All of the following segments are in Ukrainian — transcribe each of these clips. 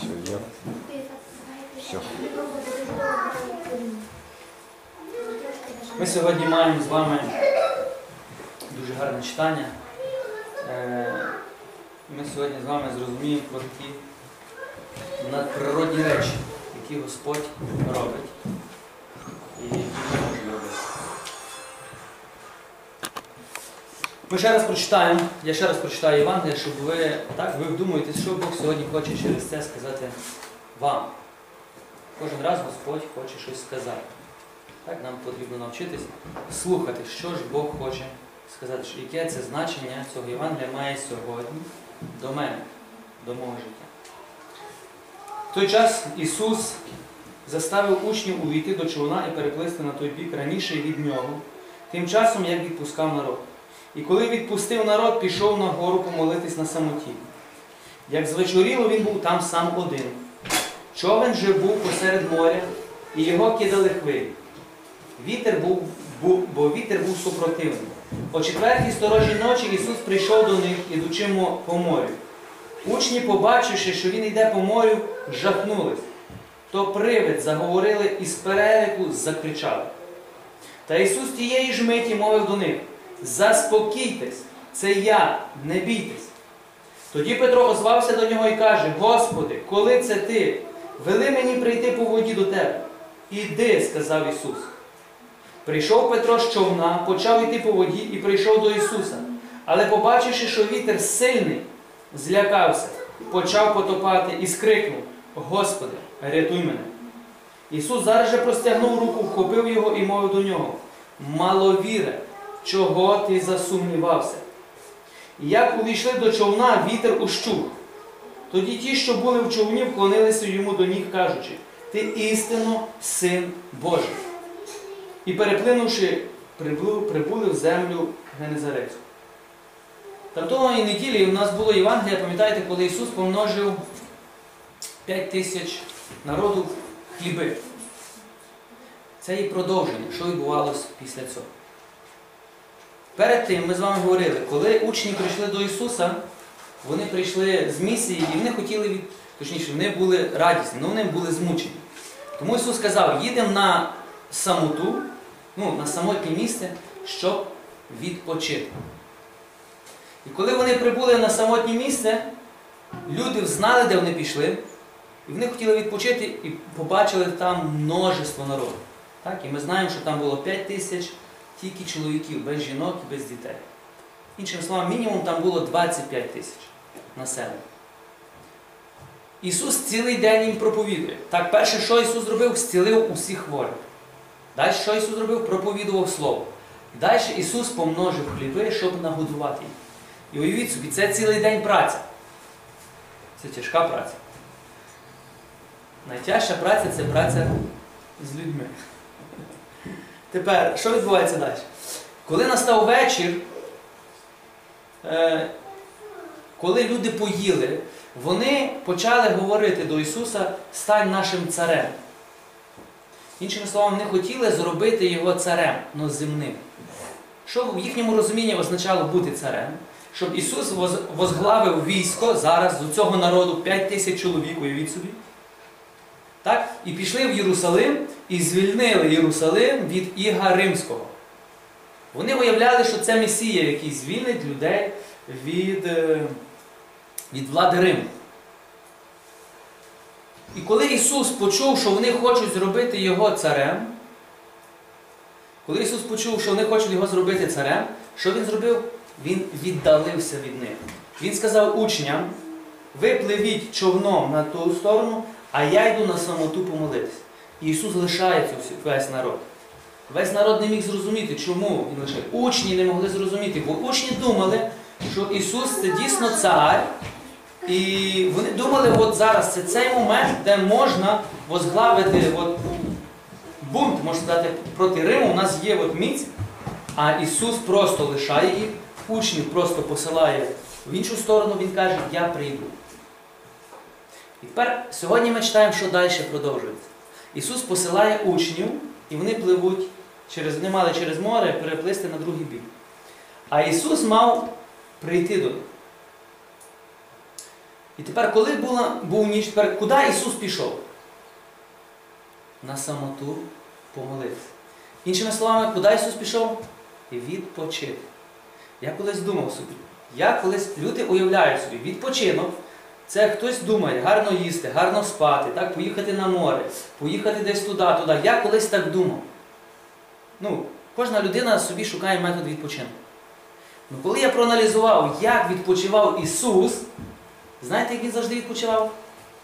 Все, я... Все. Ми сьогодні маємо з вами дуже гарне читання. Е, Ми сьогодні з вами зрозуміємо про такі надприродні речі, які Господь робить і які ми можемо робити. Ми ще раз прочитаємо, я ще раз прочитаю Євангелія, щоб ви так ви вдумуєтесь, що Бог сьогодні хоче через це сказати вам. Кожен раз Господь хоче щось сказати. Так, нам потрібно навчитись слухати, що ж Бог хоче сказати, яке це значення цього Євангелія має сьогодні до мене, до мого життя. В той час Ісус заставив учнів увійти до човна і переплисти на той бік раніше від нього, тим часом, як відпускав народ. І коли відпустив народ, пішов на гору помолитись на самоті. Як звечоріло, він був там сам один. Човен же був посеред моря, і його кидали хвилі. Вітер був, бо вітер був супротивний. О четвертій сторожі ночі Ісус прийшов до них, ідучи по морю. Учні, побачивши, що він йде по морю, жахнулись. То привид заговорили і з переліку закричали. Та Ісус тієї ж миті мовив до них: Заспокійтесь, це я, не бійтесь. Тоді Петро озвався до нього і каже: Господи, коли це ти? Вели мені прийти по воді до тебе. Іди, сказав Ісус. Прийшов Петро з човна, почав йти по воді і прийшов до Ісуса. Але, побачивши, що вітер сильний, злякався, почав потопати і скрикнув: Господи, рятуй мене. Ісус зараз же простягнув руку, вхопив його і мовив до нього: Маловіре, чого ти засумнівався? І як увійшли до човна, вітер ущух. Тоді ті, що були в човні, вклонилися йому до ніг, кажучи, ти істинно син Божий. І переплинувши, прибули, в землю Генезарецьку. Тамтої неділі у нас було Євангелія, пам'ятаєте, коли Ісус помножив 5 тисяч народу хліби. Це є продовження, що відбувалося після цього. Перед тим ми з вами говорили, коли учні прийшли до Ісуса, вони прийшли з місії і вони хотіли від. Точніше, вони були радісні, але вони були змучені. Тому Ісус сказав, їдемо на самоту, ну, на самотнє місце, щоб відпочити. І коли вони прибули на самотнє місце, люди знали, де вони пішли, і вони хотіли відпочити і побачили там множество народу. Так? І ми знаємо, що там було 5 тисяч тільки чоловіків, без жінок і без дітей. Іншими словами, мінімум там було 25 тисяч населення. Ісус цілий день їм проповідує. Так, перше, що Ісус зробив, зцілив усіх хворих. Далі, що Ісус зробив? Проповідував Слово. Далі Ісус помножив хліби, щоб нагодувати їх. І уявіть собі, це цілий день праця. Це тяжка праця. Найтяжча праця це праця з людьми. Тепер, що відбувається далі? Коли настав вечір, е, коли люди поїли, вони почали говорити до Ісуса стань нашим царем. Іншими словами, вони хотіли зробити його царем, але земним. Що в їхньому розумінні означало бути царем? Щоб Ісус возглавив військо зараз з цього народу 5 тисяч чоловік, уявіть собі. Так? І пішли в Єрусалим і звільнили Єрусалим від Іга Римського. Вони уявляли, що це Месія, який звільнить людей від, е, від влади Риму. І коли Ісус почув, що вони хочуть зробити Його царем, коли Ісус почув, що вони хочуть його зробити царем, що Він зробив? Він віддалився від них. Він сказав учням, ви пливіть човном на ту сторону, а я йду на самоту помолитись. І Ісус лишає весь народ. Весь народ не міг зрозуміти, чому він лишає. Учні не могли зрозуміти, бо учні думали, що Ісус це дійсно цар. І вони думали, от зараз це цей момент, де можна возглавити от, бунт, можна сказати, проти Риму. У нас є от міць, а Ісус просто лишає їх, учнів просто посилає в іншу сторону, Він каже, я прийду. І тепер сьогодні ми читаємо, що далі продовжується. Ісус посилає учнів, і вони пливуть, через, вони мали через море переплисти на другий бік. А Ісус мав прийти до них. І тепер, коли була, був ніч, тепер куди Ісус пішов? На самоту помолитися. Іншими словами, куди Ісус пішов? Відпочити. Я колись думав собі, я колись люди уявляють собі, відпочинок. Це хтось думає, гарно їсти, гарно спати, так, поїхати на море, поїхати десь туди, туди. Я колись так думав. Ну, кожна людина собі шукає метод відпочинку. Ну, коли я проаналізував, як відпочивав Ісус, знаєте, як він завжди відпочивав?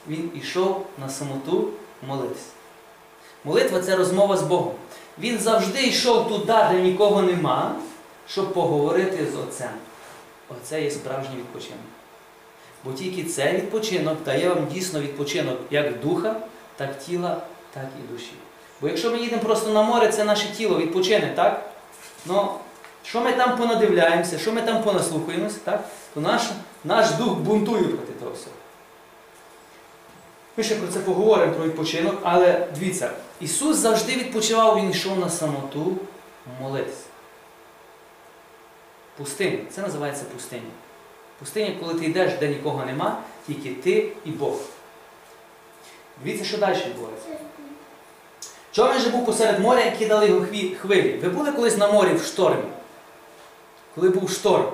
Він ішов на самоту молитися. Молитва це розмова з Богом. Він завжди йшов туди, де нікого нема, щоб поговорити з Отцем. Оце є справжній відпочинок. Бо тільки цей відпочинок дає вам дійсно відпочинок як духа, так тіла, так і душі. Бо якщо ми їдемо просто на море, це наше тіло відпочине, так? Ну, що ми там понадивляємося, що ми там понаслухаємося, так? то наш, наш дух бунтує проти того всього. Ми ще про це поговоримо, про відпочинок, але дивіться, Ісус завжди відпочивав, Він йшов на самоту молитися. Пустиня. Це називається пустиня. Пустиня, коли ти йдеш, де нікого нема, тільки ти і Бог. Дивіться, що далі відбувається. Човен же був посеред моря і кидали його хвилі. Ви були колись на морі в штормі? Коли був шторм,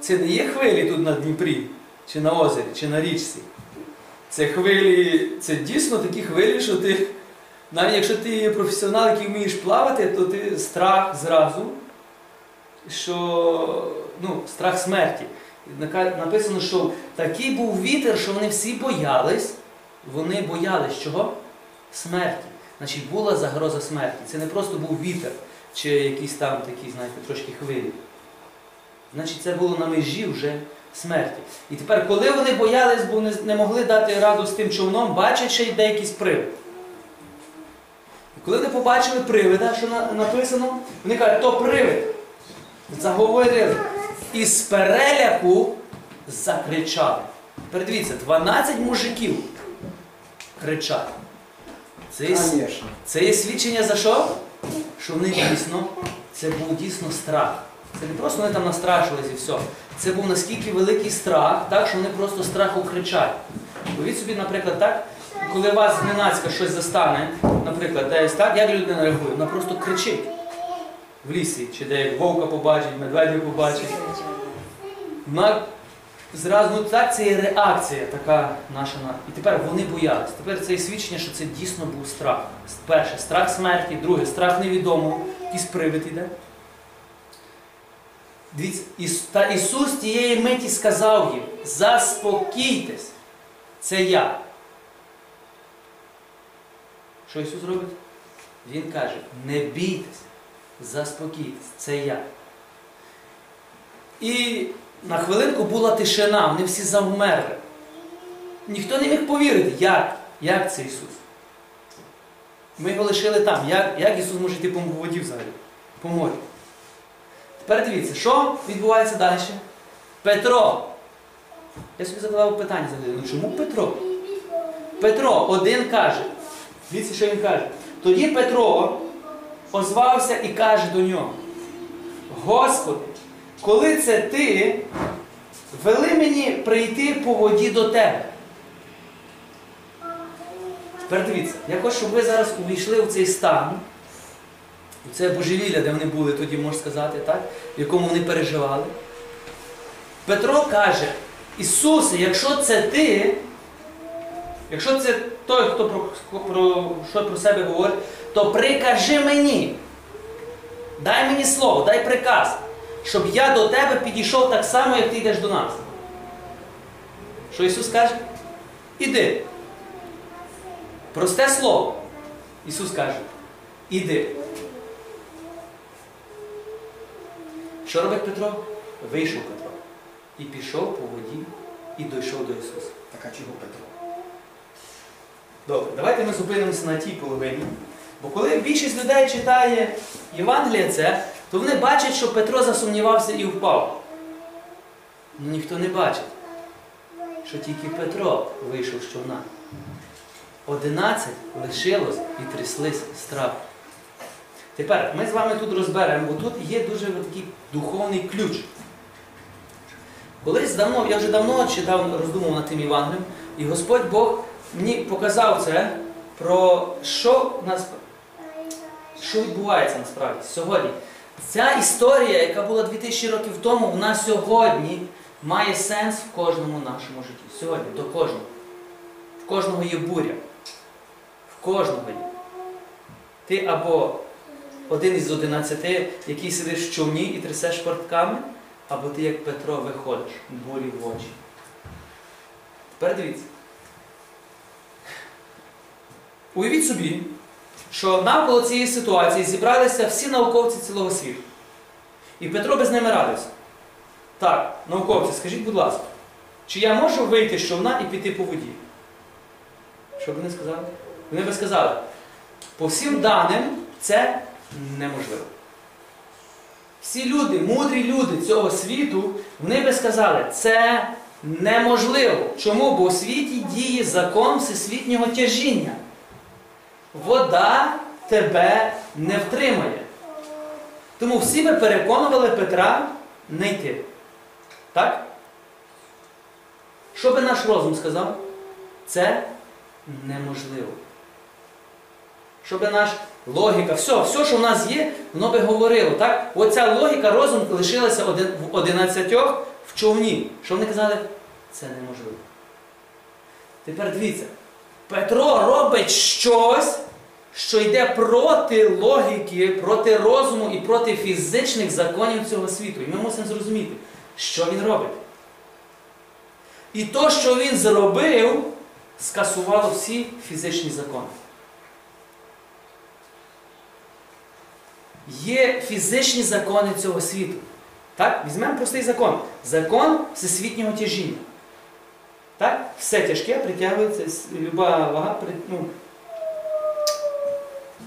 це не є хвилі тут на Дніпрі, чи на озері, чи на річці. Це хвилі, це дійсно такі хвилі, що ти, навіть якщо ти професіонал, який вмієш плавати, то ти страх зразу, що ну, страх смерті. Написано, що такий був вітер, що вони всі боялись, вони боялись чого? Смерті. Значить, була загроза смерті. Це не просто був вітер чи якісь там такі, знаєте, трошки хвилі. Значить, це було на межі вже смерті. І тепер, коли вони боялись, бо не, не могли дати раду з тим човном, бачать, ще йде якийсь привид. І коли вони побачили привида, що написано, вони кажуть, то привид. Заговорили. І з переляку закричали. Передивіться, 12 мужиків кричать. Це є, це є свідчення за що? Що вони дійсно, це був дійсно страх. Це не просто вони там настрашились і все. Це був наскільки великий страх, так, що вони просто страху кричать. Уявіть собі, наприклад, так, коли вас зненацька щось застане, наприклад, десь так, як людина реагує? Вона просто кричить в лісі, чи де вовка побачить, медведя побачить. Зразу так, це є реакція така наша. на- І тепер вони боялись. Тепер це є свідчення, що це дійсно був страх. Перше, страх смерті, друге, страх невідомого, якийсь привид іде. Та Ісус тієї миті сказав їм: заспокійтесь, це я. Що Ісус робить? Він каже, не бійтесь, заспокійтесь, це я. І на хвилинку була тишина, вони всі завмерли. Ніхто не міг повірити, як, як це Ісус. Ми його лишили там. Як, як Ісус може йти по воді взагалі? По морю. Тепер дивіться, що відбувається далі? Петро. Я собі задавав питання ну чому Петро? Петро один каже. Дивіться, що він каже. Тоді Петро озвався і каже до нього: Господи, коли це ти вели мені прийти по воді до тебе. Тепер дивіться, я хочу, щоб ви зараз увійшли в цей стан, у це божевілля, де вони були тоді, можна сказати, так? в якому вони переживали. Петро каже, Ісусе, якщо це ти, якщо це той, хто про, про, що про себе говорить, то прикажи мені. Дай мені слово, дай приказ, щоб я до тебе підійшов так само, як ти йдеш до нас. Що Ісус каже? Іди. Просте слово. Ісус каже, іди. Що робить Петро? Вийшов Петро. І пішов по воді і дійшов до Ісуса. Так а чого Петро? Добре, давайте ми зупинимося на тій половині. Бо коли більшість людей читає Євангеліє це, то вони бачать, що Петро засумнівався і впав. Ну ніхто не бачить, що тільки Петро вийшов з човна. Одинадцять лишилось і тряслись страх. Тепер ми з вами тут розберемо, бо тут є дуже такий духовний ключ. Колись давно, я вже давно читав, роздумував над тим Євангелієм, і Господь Бог мені показав це, про що нас що відбувається насправді сьогодні. Ця історія, яка була 2000 років тому, вона сьогодні має сенс в кожному нашому житті. Сьогодні, до кожного. В кожного є буря. В кожного є. Ти або один із одинадцяти, який сидиш в човні і трясеш портками, або ти, як Петро, виходиш бурі в очі. Тепер дивіться. Уявіть собі, що навколо цієї ситуації зібралися всі науковці цілого світу. І Петро би з ними радився. Так, науковці, скажіть, будь ласка, чи я можу вийти з човна і піти по воді? Що б вони сказали? Вони би сказали, по всім даним це неможливо. Всі люди, мудрі люди цього світу, вони би сказали, це неможливо. Чому? Бо у світі діє закон всесвітнього тяжіння. Вода тебе не втримає. Тому всі би переконували Петра не йти. Так? Що би наш розум сказав? Це неможливо. Що би наш логіка, все, все, що в нас є, воно би говорило. Так? Оця логіка, розум лишилася в одинадцятьох в човні. Що вони казали? Це неможливо. Тепер дивіться. Петро робить щось, що йде проти логіки, проти розуму і проти фізичних законів цього світу. І ми мусимо зрозуміти, що він робить. І то, що він зробив, скасувало всі фізичні закони. Є фізичні закони цього світу. Так? Візьмемо простий закон. Закон всесвітнього тяжіння. Так? Все тяжке притягується, люба вага, ну,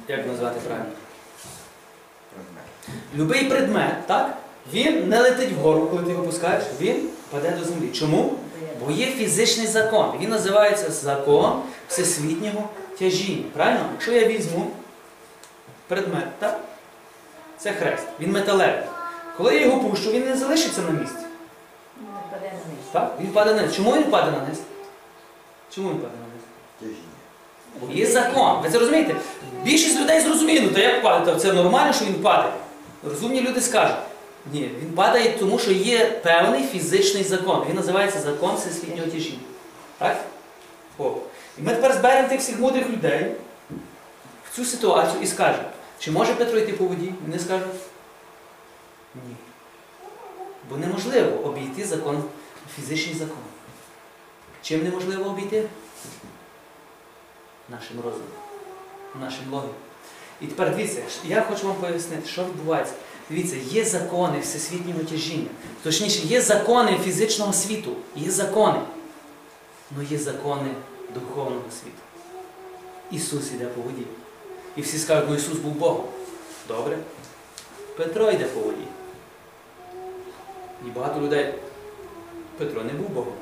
як назвати правильно? Любий предмет, так? Він не летить вгору, коли ти його пускаєш, він паде до землі. Чому? Бо є фізичний закон. Він називається закон всесвітнього тяжіння. Правильно? Якщо я візьму предмет, так? Це хрест, він металевий. Коли я його пущу, він не залишиться на місці. Так? Він паде на низ. Чому він паде на низ? Чому він паде на низ? Є закон. Ви це розумієте? Більшість людей зрозуміє, ну то як падає? Це нормально, що він падає. Розумні люди скажуть. Ні, він падає, тому що є певний фізичний закон. Він називається закон всесвітнього тяжіння. Так? О. І ми тепер зберемо тих всіх мудрих людей в цю ситуацію і скажемо, чи може Петро йти по воді? Вони скажуть ні. Бо неможливо обійти закон, фізичний закон. Чим неможливо обійти? Нашим розумом, нашим логіком. І тепер дивіться, я хочу вам пояснити, що відбувається. Дивіться, є закони всесвітнього тяжіння. Точніше, є закони фізичного світу, є закони. Але є закони духовного світу. Ісус йде по воді. І всі скажуть, ну Ісус був Богом. Добре. Петро йде по воді. І багато людей. Петро не був Богом.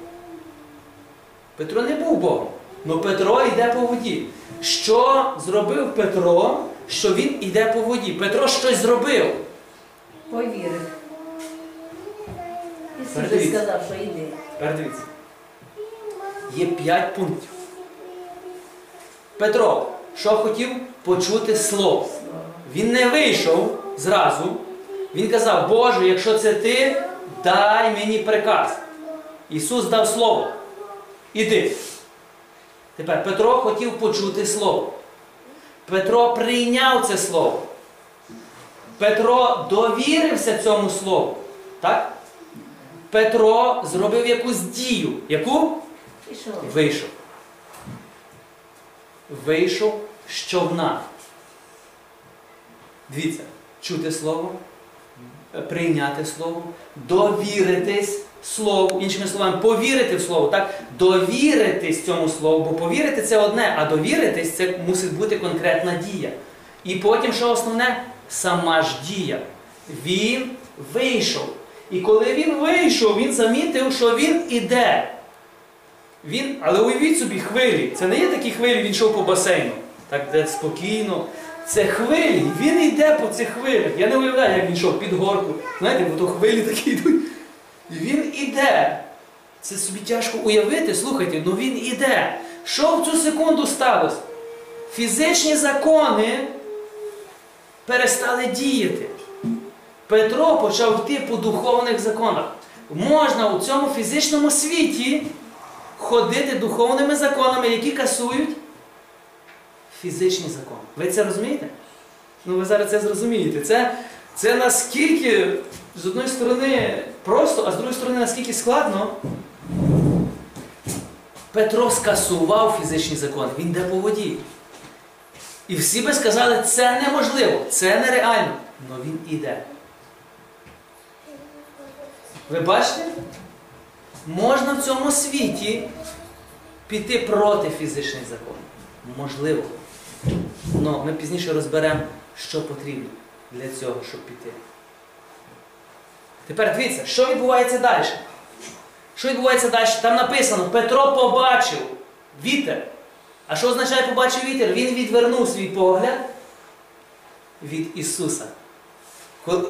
Петро не був Богом. Але Петро йде по воді. Що зробив Петро, що він йде по воді? Петро щось зробив. Повірив. Ісус же сказав, що йди. Тепер дивіться. Є п'ять пунктів. Петро, що хотів почути слово. Він не вийшов зразу. Він казав, Боже, якщо це ти, дай мені приказ. Ісус дав слово. Іди. Тепер Петро хотів почути слово. Петро прийняв це слово. Петро довірився цьому слову. Так? Петро зробив якусь дію. Яку? Пішов. Вийшов. Вийшов з човна. Дивіться, чути слово, прийняти слово, довіритись слову, іншими словами, повірити в слово, так? Довіритись цьому слову, бо повірити це одне, а довіритись це мусить бути конкретна дія. І потім, що основне, сама ж дія. Він вийшов. І коли він вийшов, він замітив, що він іде. Він, але уявіть собі хвилі. Це не є такі хвилі, він йшов по басейну. Так де спокійно. Це хвилі. Він йде по цих хвилях. Я не уявляю, як він йшов під горку. Знаєте, бо то хвилі такі йдуть. Він іде. Це собі тяжко уявити, слухайте, ну він іде. Що в цю секунду сталося? Фізичні закони перестали діяти. Петро почав йти по духовних законах. Можна у цьому фізичному світі ходити духовними законами, які касують фізичні закони. Ви це розумієте? Ну ви зараз це зрозумієте. Це, це наскільки, з одної сторони, просто, а з другої сторони, наскільки складно. Петро скасував фізичні закони, він йде по воді. І всі би сказали, це неможливо, це нереально. Але він іде. Ви бачите? Можна в цьому світі піти проти фізичних законів. Можливо. Але ми пізніше розберемо, що потрібно для цього, щоб піти. Тепер дивіться, що відбувається далі? Що відбувається далі? Там написано, Петро побачив вітер. А що означає побачив вітер? Він відвернув свій погляд від Ісуса.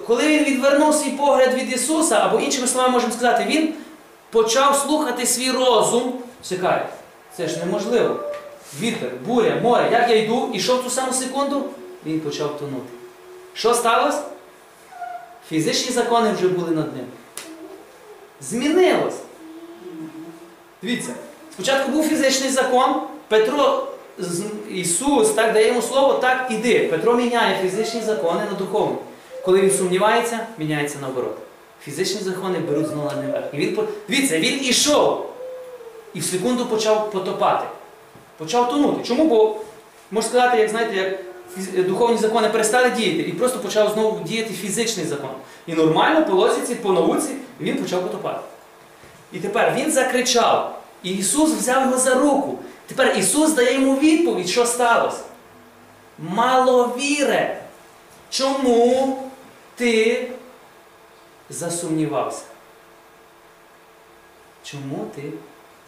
Коли він відвернув свій погляд від Ісуса, або іншими словами можемо сказати, він почав слухати свій розум. Чекай, це ж неможливо. Вітер, буря, море, як я йду, і що в ту саму секунду? Він почав тонути. Що сталося? Фізичні закони вже були над ним. Змінилось. Дивіться, спочатку був фізичний закон, Петро, Ісус так дає йому слово, так іди. Петро міняє фізичні закони на духовні. Коли він сумнівається, міняється наоборот. Фізичні закони беруть знову ним верх. І він, дивіться, він ішов і в секунду почав потопати. Почав тонути. Чому? Бо, можна сказати, як знаєте, як духовні закони перестали діяти, і просто почав знову діяти фізичний закон. І нормально, по логіці, по науці, він почав потопати. І тепер він закричав, і Ісус взяв його за руку. Тепер Ісус дає йому відповідь, що сталося. Мало віре. Чому ти засумнівався? Чому ти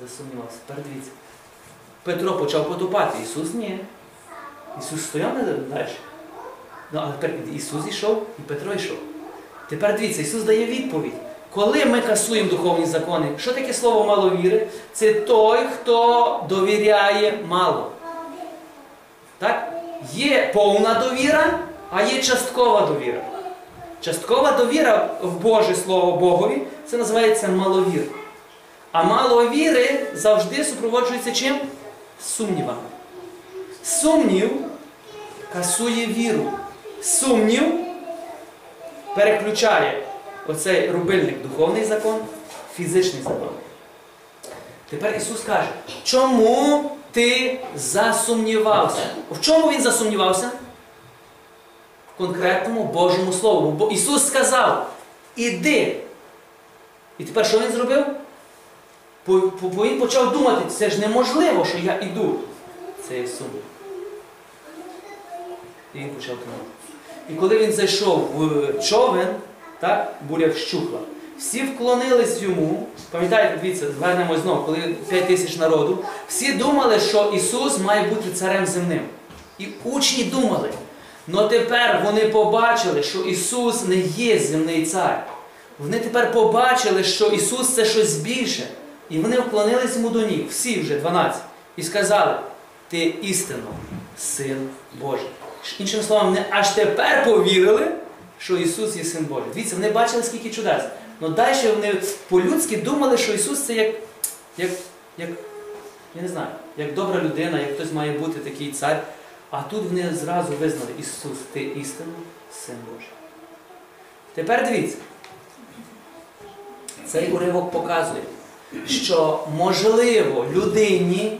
засумнівався? Тепер дивіться. Петро почав потопати, Ісус ні. Ісус стояв далі. Ну, але тепер Ісус йшов і Петро йшов. Тепер дивіться, Ісус дає відповідь. Коли ми касуємо духовні закони, що таке слово маловіри? Це той, хто довіряє мало. Так? Є повна довіра, а є часткова довіра. Часткова довіра в Боже Слово Богові це називається маловір. А маловіри завжди супроводжується чим? Сумнівами. Сумнів касує віру. Сумнів переключає оцей рубильник духовний закон, фізичний закон. Тепер Ісус каже, чому ти засумнівався? В чому Він засумнівався? В конкретному Божому Слову. Бо Ісус сказав, іди. І тепер що Він зробив? Бо Він почав думати, це ж неможливо, що я іду. Це є сумнів. І він почав тонути. І коли він зайшов в човен, так, буря вщухла. Всі вклонились йому. Пам'ятаєте, дивіться, звернемось знову, коли 5 тисяч народу, всі думали, що Ісус має бути царем земним. І учні думали. Але тепер вони побачили, що Ісус не є земний цар. Вони тепер побачили, що Ісус це щось більше. І вони вклонились йому до ніг, всі вже 12, і сказали, ти істинно син Божий. Іншими словами, вони аж тепер повірили, що Ісус є син Божий. Дивіться, вони бачили, скільки чудес. Але далі вони по-людськи думали, що Ісус це як, як, як, я не знаю, як добра людина, як хтось має бути такий цар. А тут вони зразу визнали, Ісус, ти істинно син Божий. Тепер дивіться, цей уривок показує, що можливо людині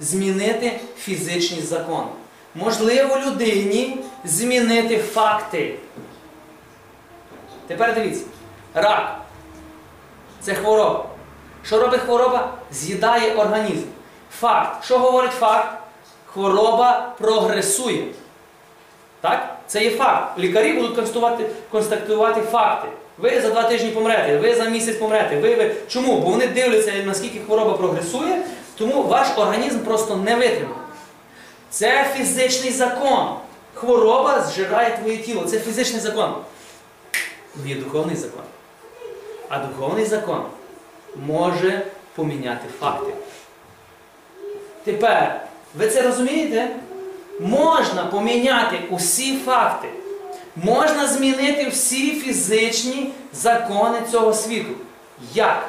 змінити фізичні закони. Можливо людині змінити факти. Тепер дивіться. Рак. Це хвороба. Що робить хвороба? З'їдає організм. Факт. Що говорить факт? Хвороба прогресує. Так? Це є факт. Лікарі будуть констатувати, факти. Ви за два тижні помрете, ви за місяць помрете. Ви, ви... Чому? Бо вони дивляться, наскільки хвороба прогресує, тому ваш організм просто не витримає. Це фізичний закон. Хвороба зжирає твоє тіло. Це фізичний закон. Є духовний закон. А духовний закон може поміняти факти. Тепер, ви це розумієте? Можна поміняти усі факти. Можна змінити всі фізичні закони цього світу. Як?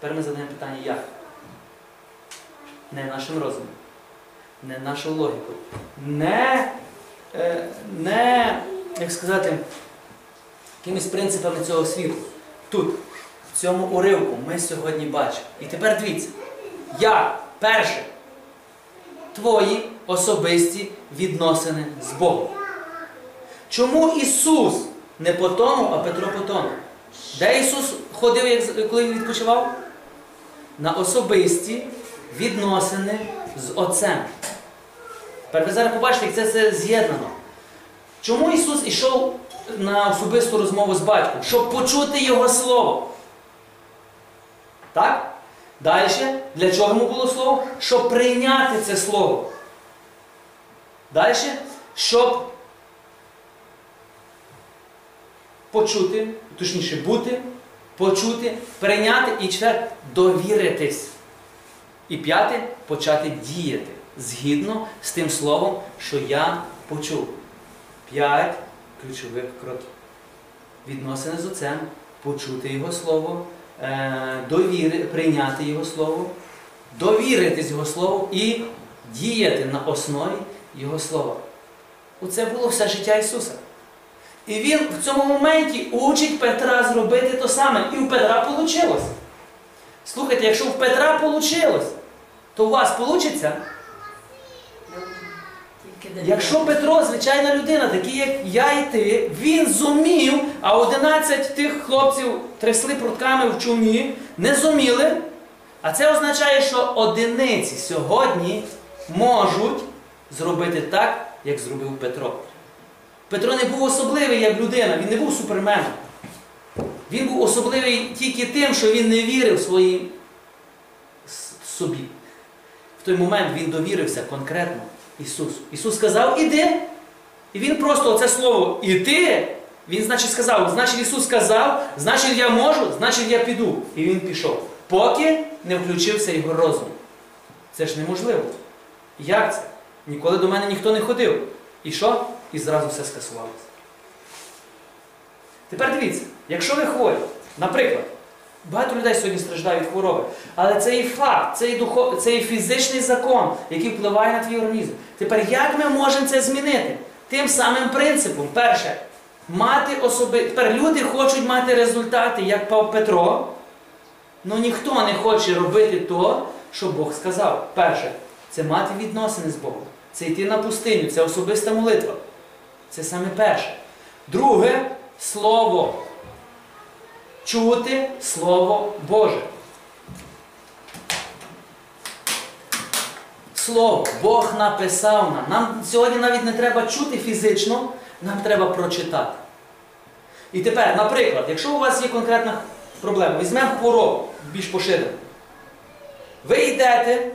Тепер ми задаємо питання як? Не нашим розумом, не нашою логікою, не, е, не як сказати, якимись принципами цього світу. Тут, в цьому уривку, ми сьогодні бачимо. І тепер дивіться, як перше, твої особисті відносини з Богом. Чому Ісус не по тому, а Петро по тому? Де Ісус ходив, коли він відпочивав? На особисті відносини з Отцем. Тепер ви зараз побачите, як це все з'єднано. Чому Ісус ішов на особисту розмову з батьком? Щоб почути Його Слово. Так? Далі, для чого йому було слово? Щоб прийняти це слово. Далі, щоб почути, точніше бути, почути, прийняти і четверте довіритись. І п'яте почати діяти згідно з тим словом, що я почув. П'ять ключових кроків. Відносини з отцем, почути Його Слово, е, довіри, прийняти Його Слово, довіритись Його Слову і діяти на основі Його Слова. Оце було все життя Ісуса. І Він в цьому моменті учить Петра зробити то саме. І у Петра вийшло. Слухайте, якщо в Петра вийшло, то у вас вийде? Якщо Петро, звичайна людина, такий як я і ти, він зумів, а 11 тих хлопців трясли прутками в чумі, не зуміли. А це означає, що одиниці сьогодні можуть зробити так, як зробив Петро. Петро не був особливий як людина, він не був суперменом. Він був особливий тільки тим, що він не вірив своїм собі. В той момент він довірився конкретно Ісусу. Ісус сказав, іди. І він просто оце слово іди, він, значить, сказав, значить Ісус сказав, значить я можу, значить я піду. І він пішов. Поки не включився його розум. Це ж неможливо. Як це? Ніколи до мене ніхто не ходив. І що? І зразу все скасувалося. Тепер дивіться, якщо ви хворі, наприклад, багато людей сьогодні страждає від хвороби, але це і факт, це і, духов... це і фізичний закон, який впливає на твій організм. Тепер як ми можемо це змінити? Тим самим принципом, перше, мати особи. Тепер люди хочуть мати результати, як Пав Петро, але ніхто не хоче робити то, що Бог сказав. Перше, це мати відносини з Богом. Це йти на пустиню, це особиста молитва. Це саме перше. Друге слово. Чути Слово Боже. Слово. Бог написав нам. Нам сьогодні навіть не треба чути фізично, нам треба прочитати. І тепер, наприклад, якщо у вас є конкретна проблема, візьмемо хворобу більш поширену. Ви йдете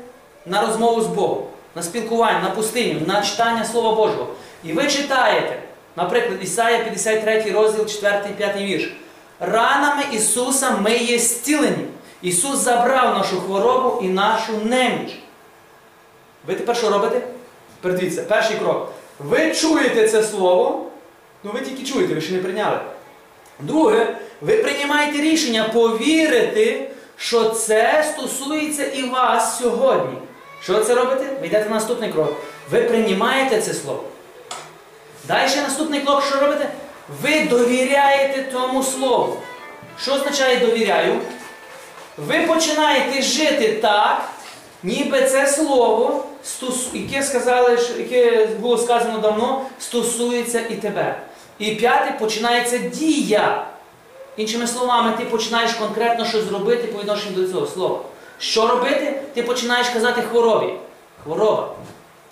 на розмову з Богом, на спілкування, на пустиню, на читання Слова Божого. І ви читаєте, наприклад, Ісая 53 розділ, 4-5 вірш. Ранами Ісуса ми є зцілені. Ісус забрав нашу хворобу і нашу неміч. Ви тепер що робите? Тепер дивіться, перший крок. Ви чуєте це слово, ну ви тільки чуєте, ви ще не прийняли. Друге, ви приймаєте рішення повірити, що це стосується і вас сьогодні. Що це робите? Ви йдете на наступний крок. Ви приймаєте це слово. Далі наступний крок, що робите? Ви довіряєте тому слову. Що означає довіряю? Ви починаєте жити так, ніби це слово, яке, сказали, яке було сказано давно, стосується і тебе. І п'яте починається дія. Іншими словами, ти починаєш конкретно щось робити по відношенню до цього слова. Що робити? Ти починаєш казати хворобі. Хвороба.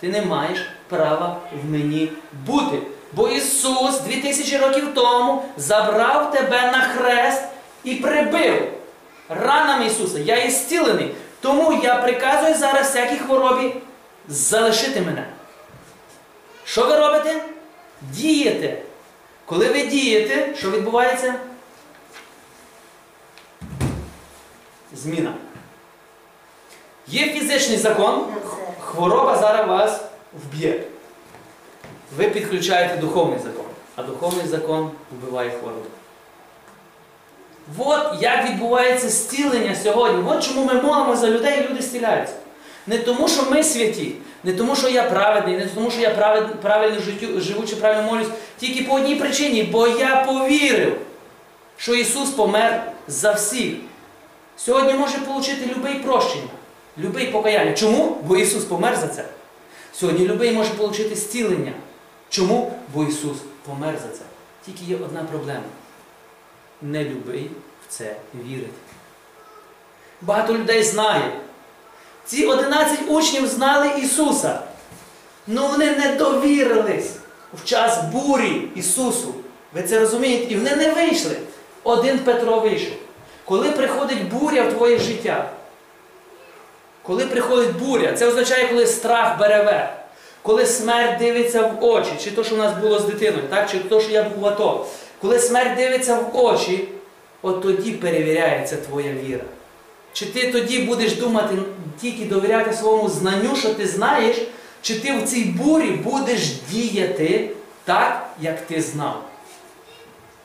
Ти не маєш права в мені бути. Бо Ісус 2000 років тому забрав тебе на хрест і прибив ранами Ісуса. Я є зцілений. Тому я приказую зараз всякій хворобі залишити мене. Що ви робите? Дієте. Коли ви дієте, що відбувається? зміна. Є фізичний закон, хвороба зараз вас вб'є. Ви підключаєте духовний закон, а духовний закон вбиває хворобу. От як відбувається зцілення сьогодні. От чому ми молимо за людей і люди зціляються. Не тому, що ми святі, не тому, що я праведний, не тому, що я правильно живу чи правильно молюсь, тільки по одній причині, бо я повірив, що Ісус помер за всіх. Сьогодні може отримати любий прощення, любий покаяння. Чому? Бо Ісус помер за це. Сьогодні любий може отримати зцілення. Чому? Бо Ісус помер за це. Тільки є одна проблема. Не любий в це вірить. Багато людей знає. Ці 11 учнів знали Ісуса. але вони не довірились в час бурі Ісусу. Ви це розумієте? І вони не вийшли. Один Петро вийшов. Коли приходить буря в твоє життя, коли приходить буря, це означає, коли страх бере верх, коли смерть дивиться в очі, чи то, що у нас було з дитиною, так? чи то, що я був в АТО. Коли смерть дивиться в очі, от тоді перевіряється твоя віра. Чи ти тоді будеш думати, тільки довіряти своєму знанню, що ти знаєш, чи ти в цій бурі будеш діяти так, як ти знав?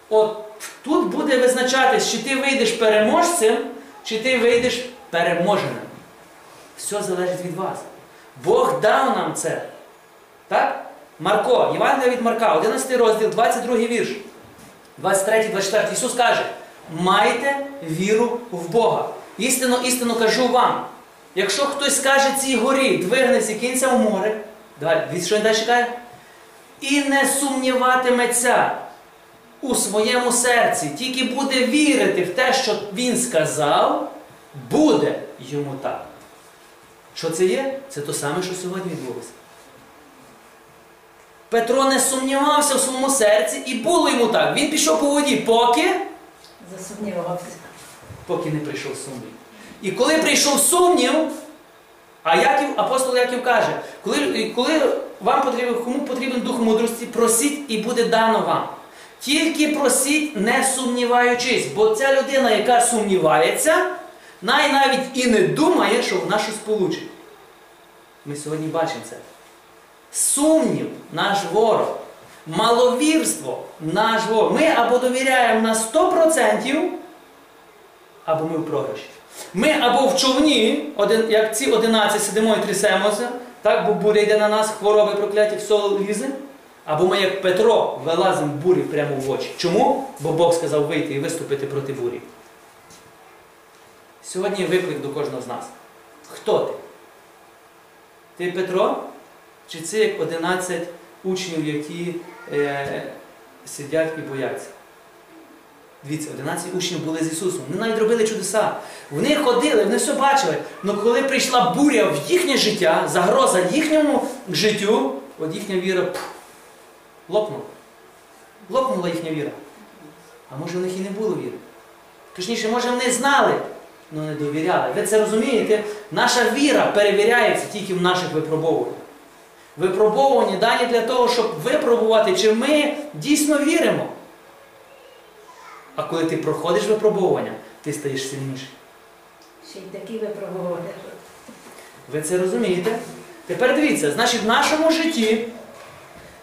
От тут буде визначатись, чи ти вийдеш переможцем, чи ти вийдеш переможеним. Все залежить від вас. Бог дав нам це. Так? Марко, Євангелія від Марка, 11 розділ, 22 вірш. 23, 24. Ісус каже: майте віру в Бога. Істинно, істинно кажу вам. Якщо хтось скаже цій горі, двигнеться, кінця в море, від що він далі каже? І не сумніватиметься у своєму серці, тільки буде вірити в те, що він сказав, буде йому так. Що це є? Це то саме, що сьогодні відбулося. Петро не сумнівався в своєму серці і було йому так. Він пішов по воді, поки, Засумнівався. поки не прийшов сумнів. І коли прийшов сумнів, а Яків, апостол Яків каже, коли, коли вам потрібен, кому потрібен дух мудрості, просіть і буде дано вам. Тільки просіть, не сумніваючись, бо ця людина, яка сумнівається, най навіть і не думає, що вона щось получить. Ми сьогодні бачимо це. Сумнів наш ворог. Маловірство наш ворог. Ми або довіряємо на 100%, або ми в програші. Ми або в човні, один, як ці 11 сидимо і трясемося, так, бо буря йде на нас, хвороби прокляті, все лізе. Або ми, як Петро, вилазимо бурі прямо в очі. Чому? Бо Бог сказав вийти і виступити проти бурі. Сьогодні виклик до кожного з нас. Хто ти? Ти Петро? Чи це як 11 учнів, які е, сидять і бояться? Дивіться, 11 учнів були з Ісусом. Вони навіть робили чудеса. Вони ходили, вони все бачили. Але коли прийшла буря в їхнє життя, загроза їхньому життю, от їхня віра пф, лопнула. Лопнула їхня віра. А може в них і не було віри. Точніше, може вони знали, але не довіряли. Ви це розумієте? Наша віра перевіряється тільки в наших випробовуваннях. Випробовування дані для того, щоб випробувати, чи ми дійсно віримо. А коли ти проходиш випробовування, ти стаєш сильніший. Ще й такі випробування. Ви це розумієте? Тепер дивіться, значить, в нашому житті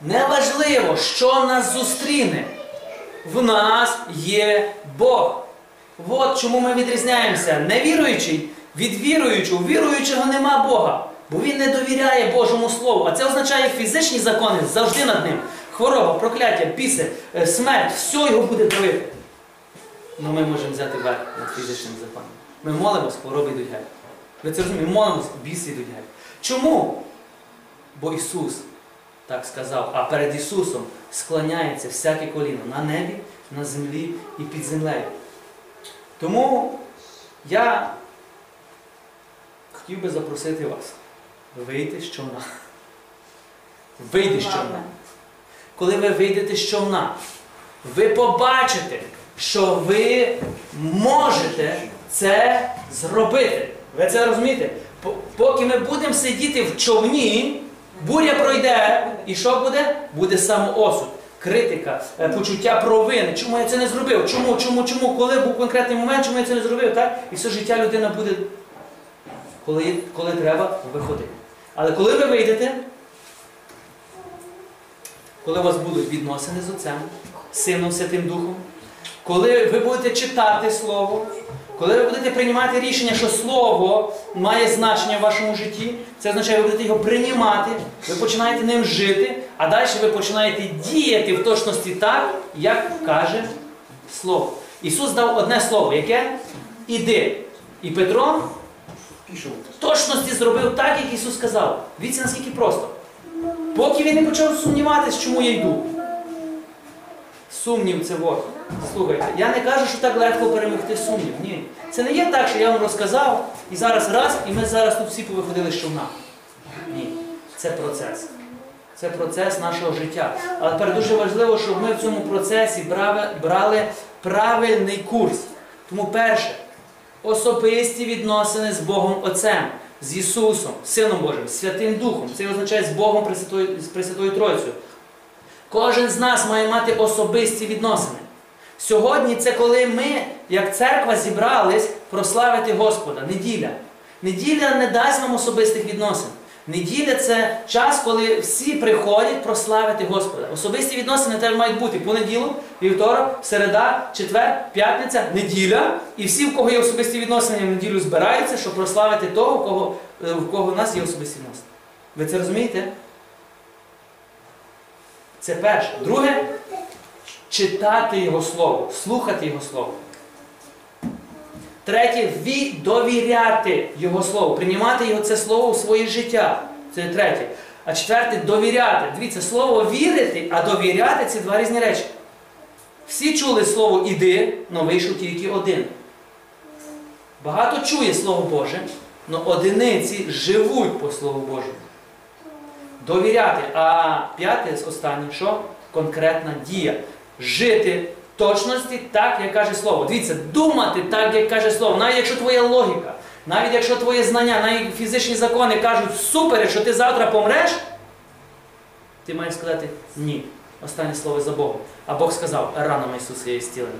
неважливо, що нас зустріне. В нас є Бог. От чому ми відрізняємося. Невіруючий від віруючого. Віруючого нема Бога. Бо він не довіряє Божому Слову. А це означає фізичні закони завжди над ним. Хвороба, прокляття, біси, е, смерть, все його буде давити. Ну ми можемо взяти верх над фізичним законом. Ми молимось, хвороби йдуть геть. Ви це розумієте? Молимось, біси йдуть геть. Чому? Бо Ісус так сказав, а перед Ісусом склоняється всяке коліно на небі, на землі і під землею. Тому я хотів би запросити вас вийти з човна. Вийди з човна. Коли ви вийдете з човна, ви побачите, що ви можете це зробити. Ви це розумієте? Поки ми будемо сидіти в човні, буря пройде, і що буде? Буде самоосуд. критика, е, почуття провини. Чому я це не зробив? Чому, чому, чому? Коли був конкретний момент, чому я це не зробив? Так? І все життя людина буде, коли, коли треба, виходити. Але коли ви вийдете, коли у вас будуть відносини з Отцем, Сином Святим Духом, коли ви будете читати Слово, коли ви будете приймати рішення, що Слово має значення в вашому житті, це означає, ви будете його приймати, ви починаєте ним жити, а далі ви починаєте діяти в точності так, як каже Слово. Ісус дав одне слово, яке? Іди. І Петро В точності зробив так, як Ісус сказав. Дивіться, наскільки просто. Поки він не почав сумніватись, чому я йду. Сумнів це вот. Слухайте, я не кажу, що так легко перемогти сумнів. Ні. Це не є так, що я вам розказав, і зараз раз, і ми зараз тут всі повиходили з човна. Ні. Це процес. Це процес нашого життя. Але тепер дуже важливо, щоб ми в цьому процесі брали, брали правильний курс. Тому перше, особисті відносини з Богом Отцем, з Ісусом, Сином Божим, Святим Духом. Це означає з Богом Пресвятою, Пресвятою Тройцею. Кожен з нас має мати особисті відносини. Сьогодні це коли ми, як церква, зібрались прославити Господа. Неділя. Неділя не дасть нам особистих відносин. Неділя це час, коли всі приходять прославити Господа. Особисті відносини тебе мають бути понеділок, вівторок, середа, четвер, п'ятниця, неділя. І всі, в кого є особисті відносини, в неділю збираються, щоб прославити того, в кого, е, в кого в нас є особисті відносини. Ви це розумієте? Це перше. Друге, читати Його Слово, слухати Його Слово. Третє довіряти Його Слову, приймати його це слово у своє життя. Це третє. А четверте довіряти. Дивіться, слово вірити, а довіряти це два різні речі. Всі чули слово іди, але вийшов тільки один. Багато чує Слово Боже, але одиниці живуть по Слову Божому. Довіряти. А п'яте, останнє, що? Конкретна дія. Жити точності так, як каже Слово. Дивіться, думати так, як каже Слово. Навіть якщо твоя логіка, навіть якщо твоє знання, навіть фізичні закони кажуть супер, що ти завтра помреш, ти маєш сказати ні. Останнє слово за Богом. А Бог сказав, ранами Ісуса є зцілений.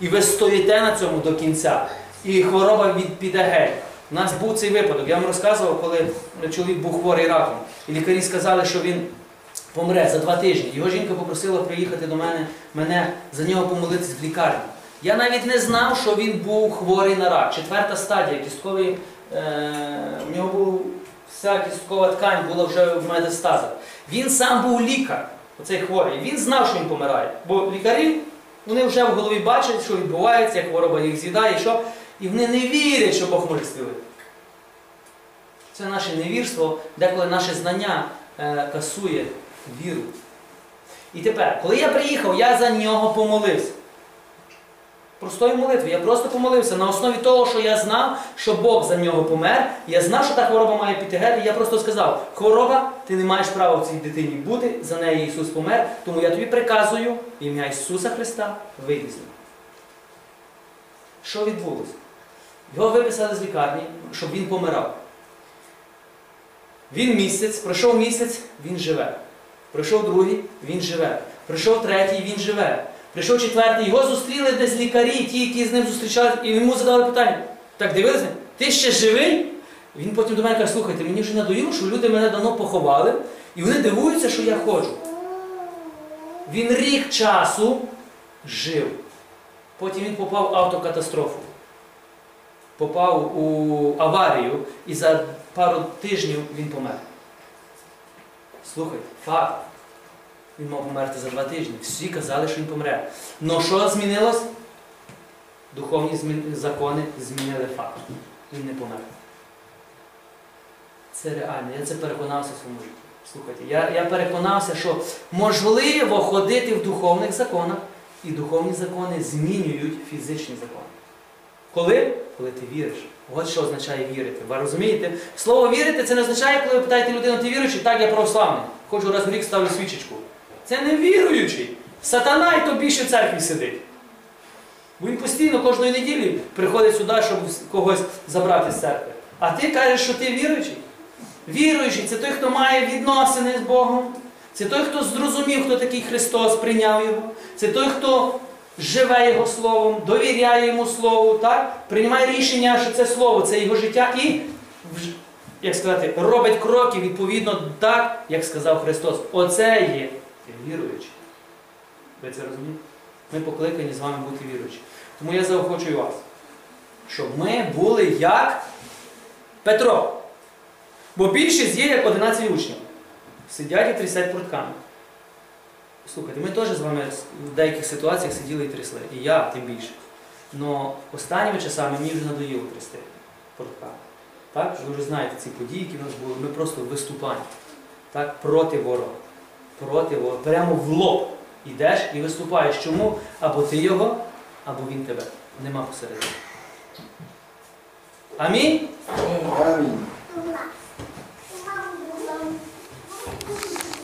І ви стоїте на цьому до кінця. І хвороба від піде геть. У нас був цей випадок. Я вам розказував, коли чоловік був хворий раком. І лікарі сказали, що він помре за два тижні. Його жінка попросила приїхати до мене, мене за нього помолитись в лікарні. Я навіть не знав, що він був хворий на рак. Четверта стадія кістковий, е, в нього був вся кісткова ткань була вже в метастазах. Він сам був лікар, оцей хворий. Він знав, що він помирає. Бо лікарі вони вже в голові бачать, що відбувається, як хвороба їх з'їдає, що. І вони не вірять, що Бог може зцілити. Це наше невірство, деколи наше знання е, касує віру. І тепер, коли я приїхав, я за нього помолився. Простої молитви. Я просто помолився на основі того, що я знав, що Бог за нього помер. Я знав, що та хвороба має піти геть, і я просто сказав: хвороба, ти не маєш права в цій дитині бути, за неї Ісус помер, тому я тобі приказую ім'я Ісуса Христа вийди. Що відбулося? Його виписали з лікарні, щоб він помирав. Він місяць, пройшов місяць, він живе. Пройшов другий, він живе. Прийшов третій, він живе. Прийшов четвертий, його зустріли десь лікарі, ті, які з ним зустрічалися, і йому задали питання. Так дивилися, ти ще живий? Він потім до мене каже, слухайте, мені вже надоїло, що люди мене давно поховали, і вони дивуються, що я ходжу. Він рік часу жив. Потім він попав в автокатастрофу. Попав у аварію і за пару тижнів він помер. Слухайте, факт. Він мав померти за два тижні. Всі казали, що він помре. Но що змінилось? Духовні змін- закони змінили факт. Він не помер. Це реально. Я це переконався в своєму житті. Слухайте, я, я переконався, що можливо ходити в духовних законах, і духовні закони змінюють фізичні закони. Коли? Коли ти віриш. От що означає вірити. Ви розумієте? Слово вірити це не означає, коли ви питаєте людину, ти віруючий? Так, я православний. Ходжу раз в рік ставлю свічечку. Це не віруючий. Сатана й то більше в церкві сидить. Бо він постійно кожної неділі приходить сюди, щоб когось забрати з церкви. А ти кажеш, що ти віруючий? Віруючий це той, хто має відносини з Богом. Це той, хто зрозумів, хто такий Христос, прийняв його. Це той, хто живе Його Словом, довіряє йому Слову, так? приймає рішення, що це Слово, це його життя і, як сказати, робить кроки відповідно так, як сказав Христос. Оце є віруючий. Ви це розумієте? Ми покликані з вами бути віруючі. Тому я заохочую вас, щоб ми були як Петро. Бо більшість є як 11 учнів. Сидять і трясять портками. Слухайте, ми теж з вами в деяких ситуаціях сиділи і трясли. І я тим більше. Но останніми часами мені вже надоїло трясти портками. Так? Ви вже знаєте ці події, які в нас були. Ми просто виступаємо. Так? Проти ворога. Проти ворога. Прямо в лоб ідеш і виступаєш. Чому? Або ти його, або він тебе. Нема посередині. Амінь? Амінь.